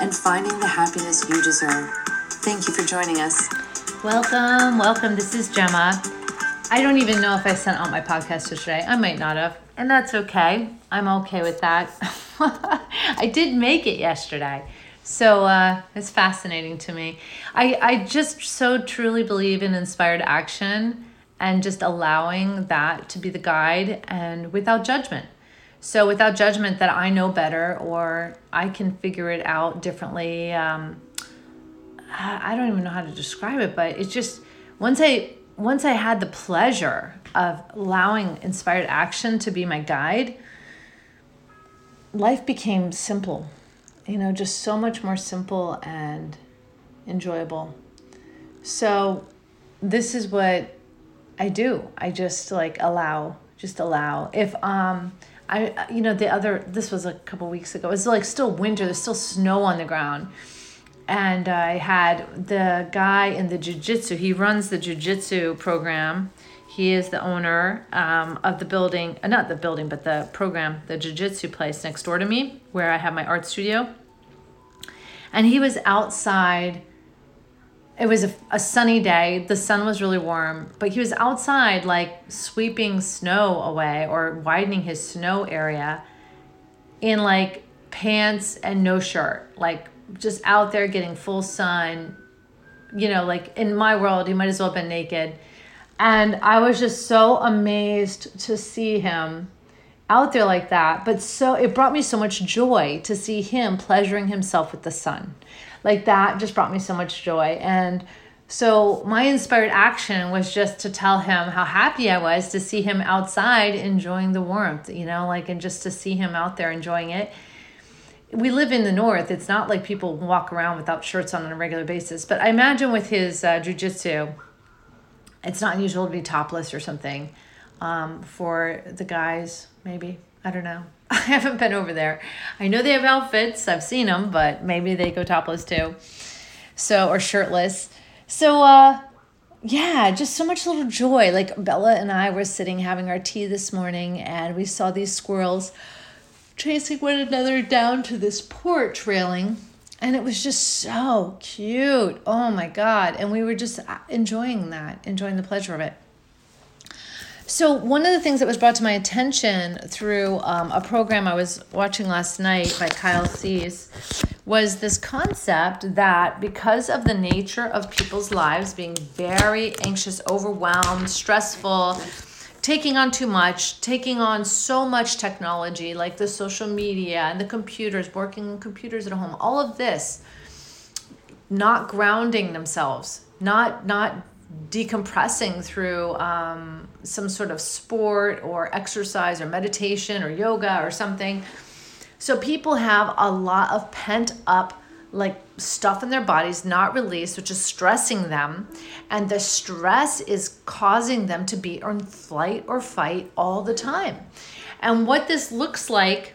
and finding the happiness you deserve. Thank you for joining us. Welcome, welcome. This is Gemma. I don't even know if I sent out my podcast yesterday. I might not have, and that's okay. I'm okay with that. I did make it yesterday. So uh, it's fascinating to me. I, I just so truly believe in inspired action and just allowing that to be the guide and without judgment. So without judgment that I know better or I can figure it out differently. Um, I don't even know how to describe it, but it's just once I once I had the pleasure of allowing inspired action to be my guide, life became simple. You know, just so much more simple and enjoyable. So this is what I do. I just like allow, just allow. If um I, you know, the other, this was a couple weeks ago. It was like still winter. There's still snow on the ground. And I had the guy in the jujitsu, he runs the jujitsu program. He is the owner um, of the building, uh, not the building, but the program, the jujitsu place next door to me, where I have my art studio. And he was outside it was a, a, sunny day. The sun was really warm but he was outside like sweeping snow away or widening his snow area in like pants and no shirt like just out there getting full sun. You know like in my world he might as well have been naked. And i was just so amazed to see him out there like that but so it brought me so much joy to see him pleasuring himself with the sun like that just brought me so much joy and so my inspired action was just to tell him how happy I was to see him outside enjoying the warmth, you know, like and just to see him out there enjoying it. We live in the north. It's not like people walk around without shirts on on a regular basis. But I imagine with his uh, jujitsu, it's not unusual to be topless or something um, for the guys. Maybe I don't know. I haven't been over there. I know they have outfits. I've seen them, but maybe they go topless too. So or shirtless. So uh yeah, just so much little joy. Like Bella and I were sitting having our tea this morning and we saw these squirrels chasing one another down to this porch railing and it was just so cute. Oh my god. And we were just enjoying that, enjoying the pleasure of it. So, one of the things that was brought to my attention through um, a program I was watching last night by Kyle Cease was this concept that because of the nature of people's lives being very anxious, overwhelmed, stressful, taking on too much, taking on so much technology like the social media and the computers, working on computers at home, all of this, not grounding themselves, not not decompressing through um, some sort of sport or exercise or meditation or yoga or something. So people have a lot of pent up like stuff in their bodies not released, which is stressing them. And the stress is causing them to be on flight or fight all the time. And what this looks like,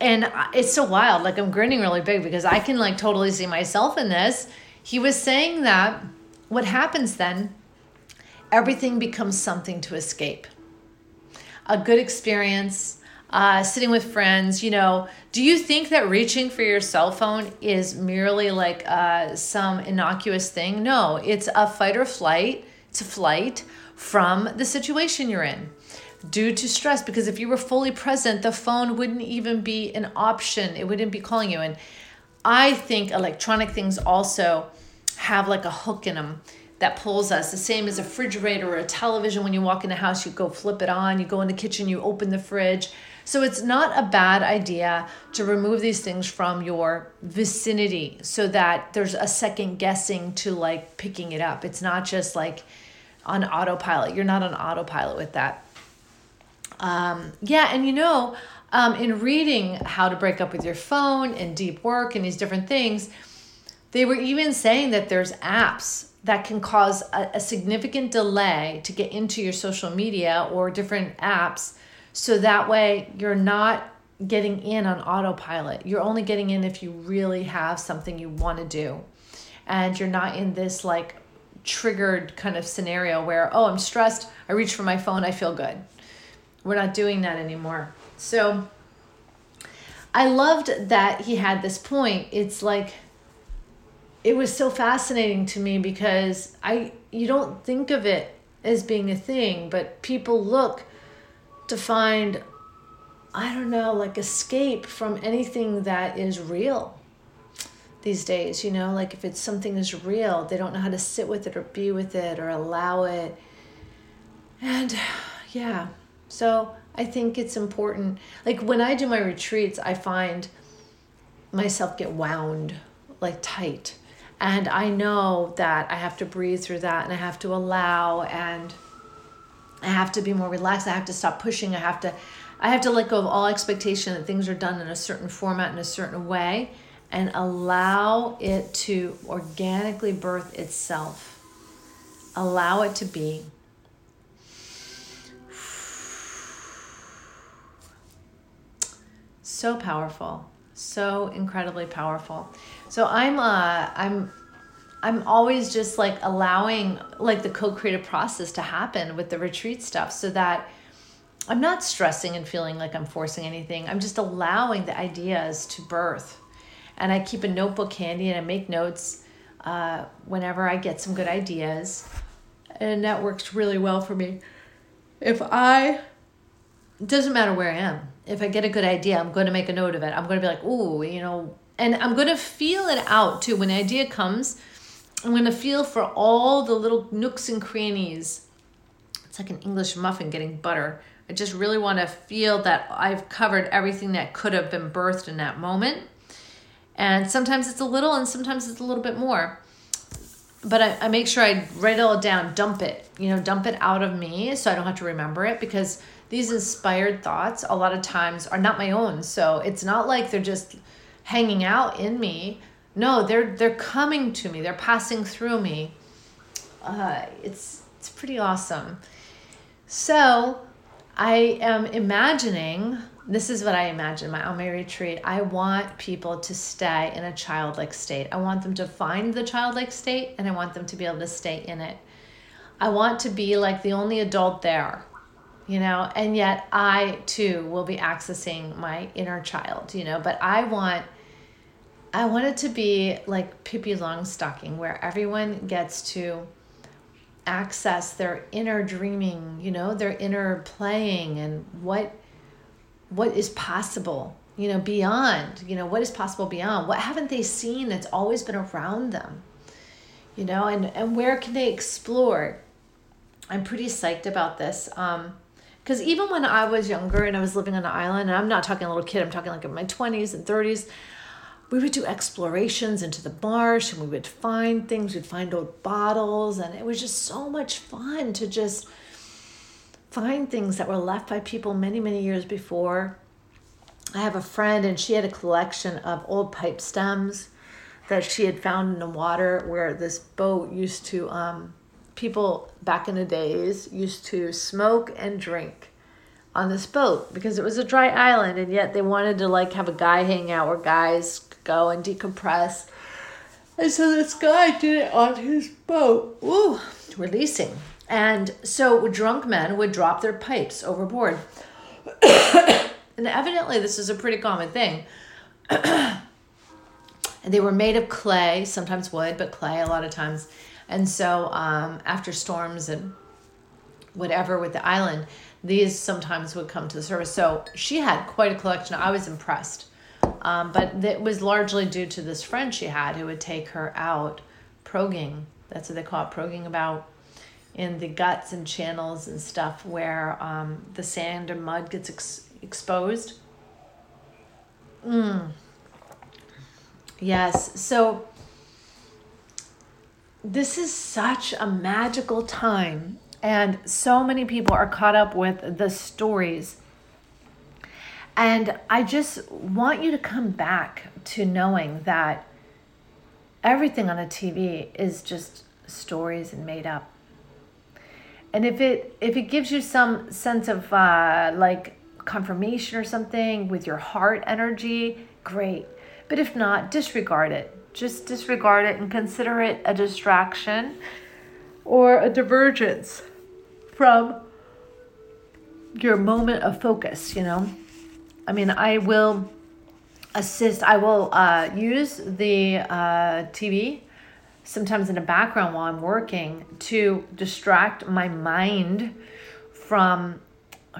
and it's so wild, like I'm grinning really big because I can like totally see myself in this. He was saying that what happens then, everything becomes something to escape. A good experience, uh, sitting with friends, you know, do you think that reaching for your cell phone is merely like uh, some innocuous thing? No, it's a fight or flight. It's a flight from the situation you're in due to stress. Because if you were fully present, the phone wouldn't even be an option, it wouldn't be calling you. And I think electronic things also have like a hook in them that pulls us. The same as a refrigerator or a television. When you walk in the house, you go flip it on, you go in the kitchen, you open the fridge. So it's not a bad idea to remove these things from your vicinity so that there's a second guessing to like picking it up. It's not just like on autopilot. You're not on autopilot with that. Um, yeah, and you know, um, in reading how to break up with your phone and deep work and these different things, they were even saying that there's apps that can cause a, a significant delay to get into your social media or different apps so that way you're not getting in on autopilot. You're only getting in if you really have something you want to do. And you're not in this like triggered kind of scenario where, oh, I'm stressed, I reach for my phone, I feel good. We're not doing that anymore. So I loved that he had this point. It's like it was so fascinating to me because I you don't think of it as being a thing, but people look to find I don't know, like escape from anything that is real these days, you know, like if it's something is real, they don't know how to sit with it or be with it or allow it. And yeah, so I think it's important. Like when I do my retreats, I find myself get wound like tight. And I know that I have to breathe through that and I have to allow and I have to be more relaxed. I have to stop pushing. I have to I have to let go of all expectation that things are done in a certain format in a certain way and allow it to organically birth itself. Allow it to be. So powerful. So incredibly powerful. So I'm uh I'm I'm always just like allowing like the co-creative process to happen with the retreat stuff so that I'm not stressing and feeling like I'm forcing anything. I'm just allowing the ideas to birth and I keep a notebook handy and I make notes uh, whenever I get some good ideas. And that works really well for me. If I, it doesn't matter where I am, if I get a good idea, I'm going to make a note of it. I'm going to be like, ooh, you know, and I'm going to feel it out too. When the idea comes, I'm going to feel for all the little nooks and crannies. It's like an English muffin getting butter. I just really want to feel that I've covered everything that could have been birthed in that moment and sometimes it's a little and sometimes it's a little bit more. But I, I make sure I write it all down, dump it, you know, dump it out of me so I don't have to remember it because these inspired thoughts a lot of times are not my own. So it's not like they're just hanging out in me. No, they're they're coming to me. They're passing through me. Uh, it's it's pretty awesome. So I am imagining this is what I imagine my Almay retreat. I want people to stay in a childlike state. I want them to find the childlike state and I want them to be able to stay in it. I want to be like the only adult there, you know, and yet I too will be accessing my inner child, you know, but I want I want it to be like Pippi Longstocking where everyone gets to access their inner dreaming, you know, their inner playing and what what is possible you know beyond you know what is possible beyond? What haven't they seen that's always been around them? You know? And and where can they explore? I'm pretty psyched about this. Um because even when i was younger and i was living on an island and i'm not talking a little kid i'm talking like in my 20s and 30s we would do explorations into the marsh and we would find things we'd find old bottles and it was just so much fun to just find things that were left by people many, many years before. I have a friend, and she had a collection of old pipe stems that she had found in the water where this boat used to, um, people back in the days used to smoke and drink on this boat because it was a dry island, and yet they wanted to like have a guy hang out where guys go and decompress. And so this guy did it on his boat. Ooh, releasing. And so drunk men would drop their pipes overboard. and evidently, this is a pretty common thing. and they were made of clay, sometimes wood, but clay a lot of times. And so, um, after storms and whatever with the island, these sometimes would come to the surface. So, she had quite a collection. I was impressed. Um, but it was largely due to this friend she had who would take her out progging. That's what they call it, progging about in the guts and channels and stuff where um, the sand or mud gets ex- exposed. Mm. Yes. So this is such a magical time, and so many people are caught up with the stories. And I just want you to come back to knowing that everything on a TV is just stories and made up. And if it if it gives you some sense of uh, like confirmation or something with your heart energy, great. But if not, disregard it. Just disregard it and consider it a distraction or a divergence from your moment of focus, you know? I mean, I will assist, I will uh, use the uh, TV sometimes in the background while I'm working to distract my mind from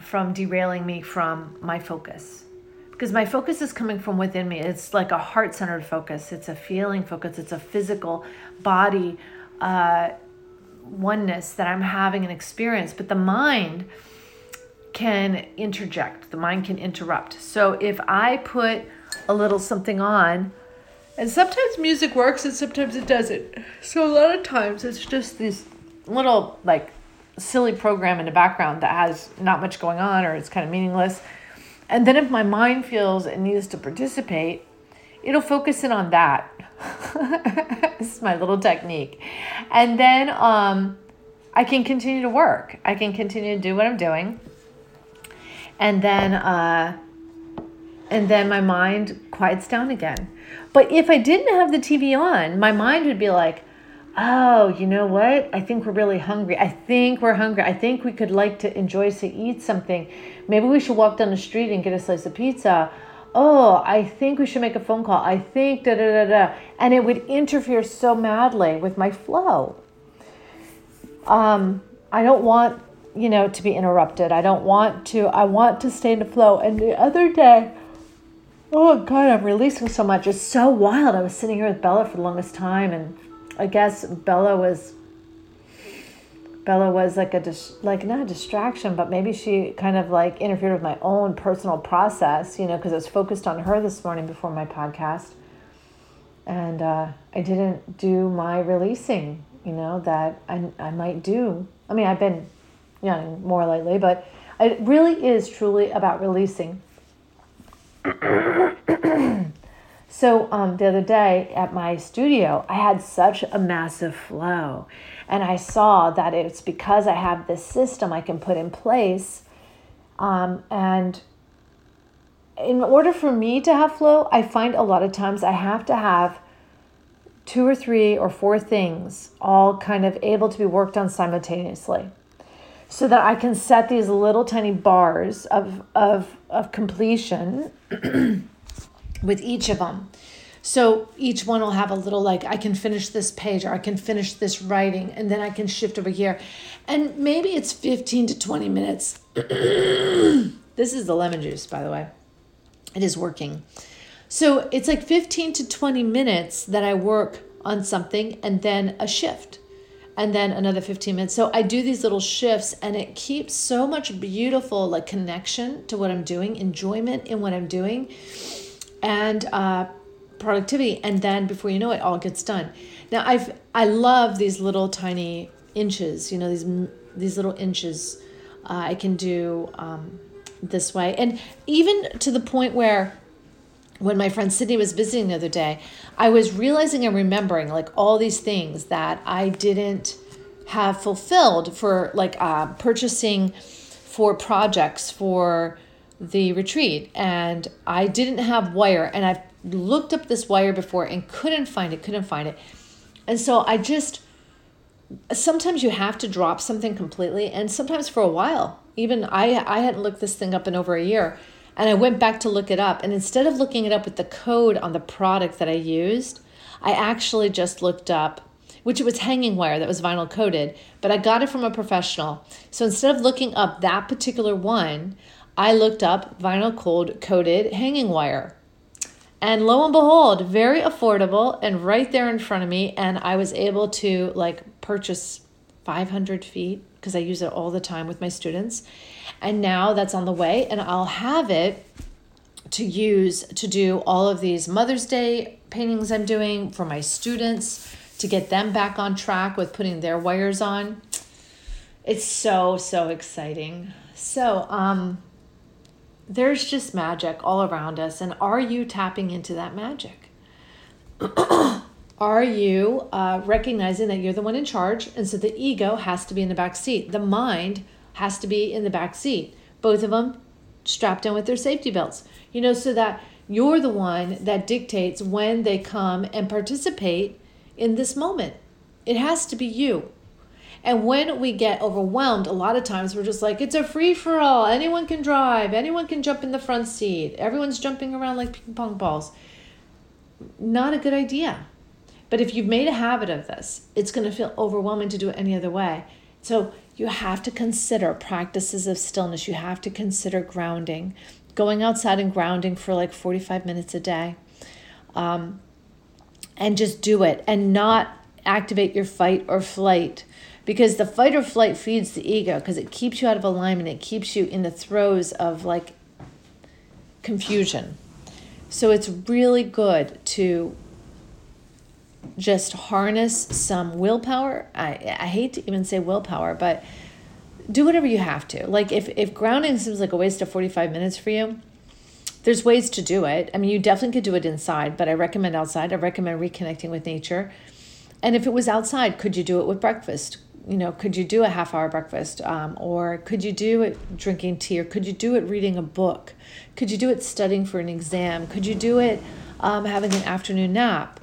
from derailing me from my focus because my focus is coming from within me. It's like a heart-centered focus. It's a feeling focus. It's a physical body uh, oneness that i'm having an experience. But the mind can interject. The mind can interrupt. So if i put a little something on and sometimes music works and sometimes it doesn't. So a lot of times it's just this little like silly program in the background that has not much going on or it's kind of meaningless. And then if my mind feels it needs to participate, it'll focus in on that. this is my little technique. And then um, I can continue to work. I can continue to do what I'm doing. And then uh, and then my mind quiets down again. But if I didn't have the TV on, my mind would be like, oh, you know what? I think we're really hungry. I think we're hungry. I think we could like to enjoy to eat something. Maybe we should walk down the street and get a slice of pizza. Oh, I think we should make a phone call. I think da da da da. And it would interfere so madly with my flow. Um, I don't want, you know, to be interrupted. I don't want to, I want to stay in the flow. And the other day, oh God, I'm releasing so much. It's so wild. I was sitting here with Bella for the longest time and I guess Bella was Bella was like a dis- like not a distraction, but maybe she kind of like interfered with my own personal process, you know, because I was focused on her this morning before my podcast, and uh, I didn't do my releasing, you know, that I I might do. I mean, I've been, know, more lately, but it really is truly about releasing. So um, the other day at my studio, I had such a massive flow. And I saw that it's because I have this system I can put in place. Um, and in order for me to have flow, I find a lot of times I have to have two or three or four things all kind of able to be worked on simultaneously so that I can set these little tiny bars of, of, of completion with each of them. So each one will have a little like, I can finish this page or I can finish this writing and then I can shift over here. And maybe it's 15 to 20 minutes. this is the lemon juice, by the way. It is working. So it's like 15 to 20 minutes that I work on something and then a shift and then another 15 minutes. So I do these little shifts and it keeps so much beautiful like connection to what I'm doing, enjoyment in what I'm doing and uh, productivity and then before you know it all gets done. Now i've i love these little tiny inches you know these these little inches uh, i can do um, this way. And even to the point where when my friend sydney was visiting the other day i was realizing and remembering like all these things that i didn't have fulfilled for like uh, purchasing for projects for the retreat and I didn't have wire and I've looked up this wire before and couldn't find it, couldn't find it. And so I just sometimes you have to drop something completely and sometimes for a while. Even I I hadn't looked this thing up in over a year and I went back to look it up and instead of looking it up with the code on the product that I used, I actually just looked up which it was hanging wire that was vinyl coated, but I got it from a professional. So instead of looking up that particular one, I looked up vinyl cold coated hanging wire. And lo and behold, very affordable and right there in front of me. And I was able to like purchase 500 feet because I use it all the time with my students. And now that's on the way, and I'll have it to use to do all of these Mother's Day paintings I'm doing for my students to get them back on track with putting their wires on. It's so, so exciting. So, um, there's just magic all around us. And are you tapping into that magic? Are you uh, recognizing that you're the one in charge? And so the ego has to be in the back seat. The mind has to be in the back seat. Both of them strapped in with their safety belts. You know, so that you're the one that dictates when they come and participate in this moment. It has to be you. And when we get overwhelmed, a lot of times we're just like, it's a free for all. Anyone can drive, anyone can jump in the front seat, everyone's jumping around like ping pong balls. Not a good idea. But if you've made a habit of this, it's going to feel overwhelming to do it any other way. So you have to consider practices of stillness. You have to consider grounding, going outside and grounding for like 45 minutes a day. Um, and just do it and not activate your fight or flight because the fight or flight feeds the ego because it keeps you out of alignment it keeps you in the throes of like confusion. So it's really good to just harness some willpower. I, I hate to even say willpower but do whatever you have to. Like if, if grounding seems like a waste of 45 minutes for you there's ways to do it. I mean you definitely could do it inside but i recommend outside. I recommend reconnecting with nature. And if it was outside could you do it with breakfast you know, could you do a half hour breakfast? Um, or could you do it drinking tea? Or could you do it reading a book? Could you do it studying for an exam? Could you do it um, having an afternoon nap?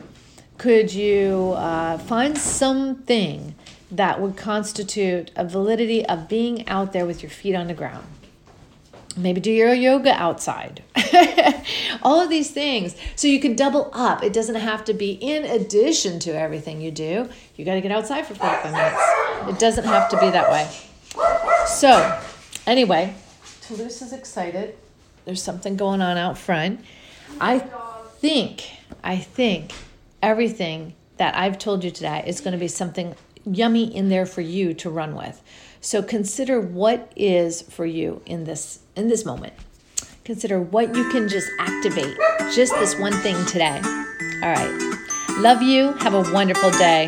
Could you uh, find something that would constitute a validity of being out there with your feet on the ground? maybe do your yoga outside all of these things so you can double up it doesn't have to be in addition to everything you do you got to get outside for 45 minutes it doesn't have to be that way so anyway toulouse is excited there's something going on out front i think i think everything that i've told you today is going to be something yummy in there for you to run with so consider what is for you in this in this moment. Consider what you can just activate, just this one thing today. All right. Love you. Have a wonderful day.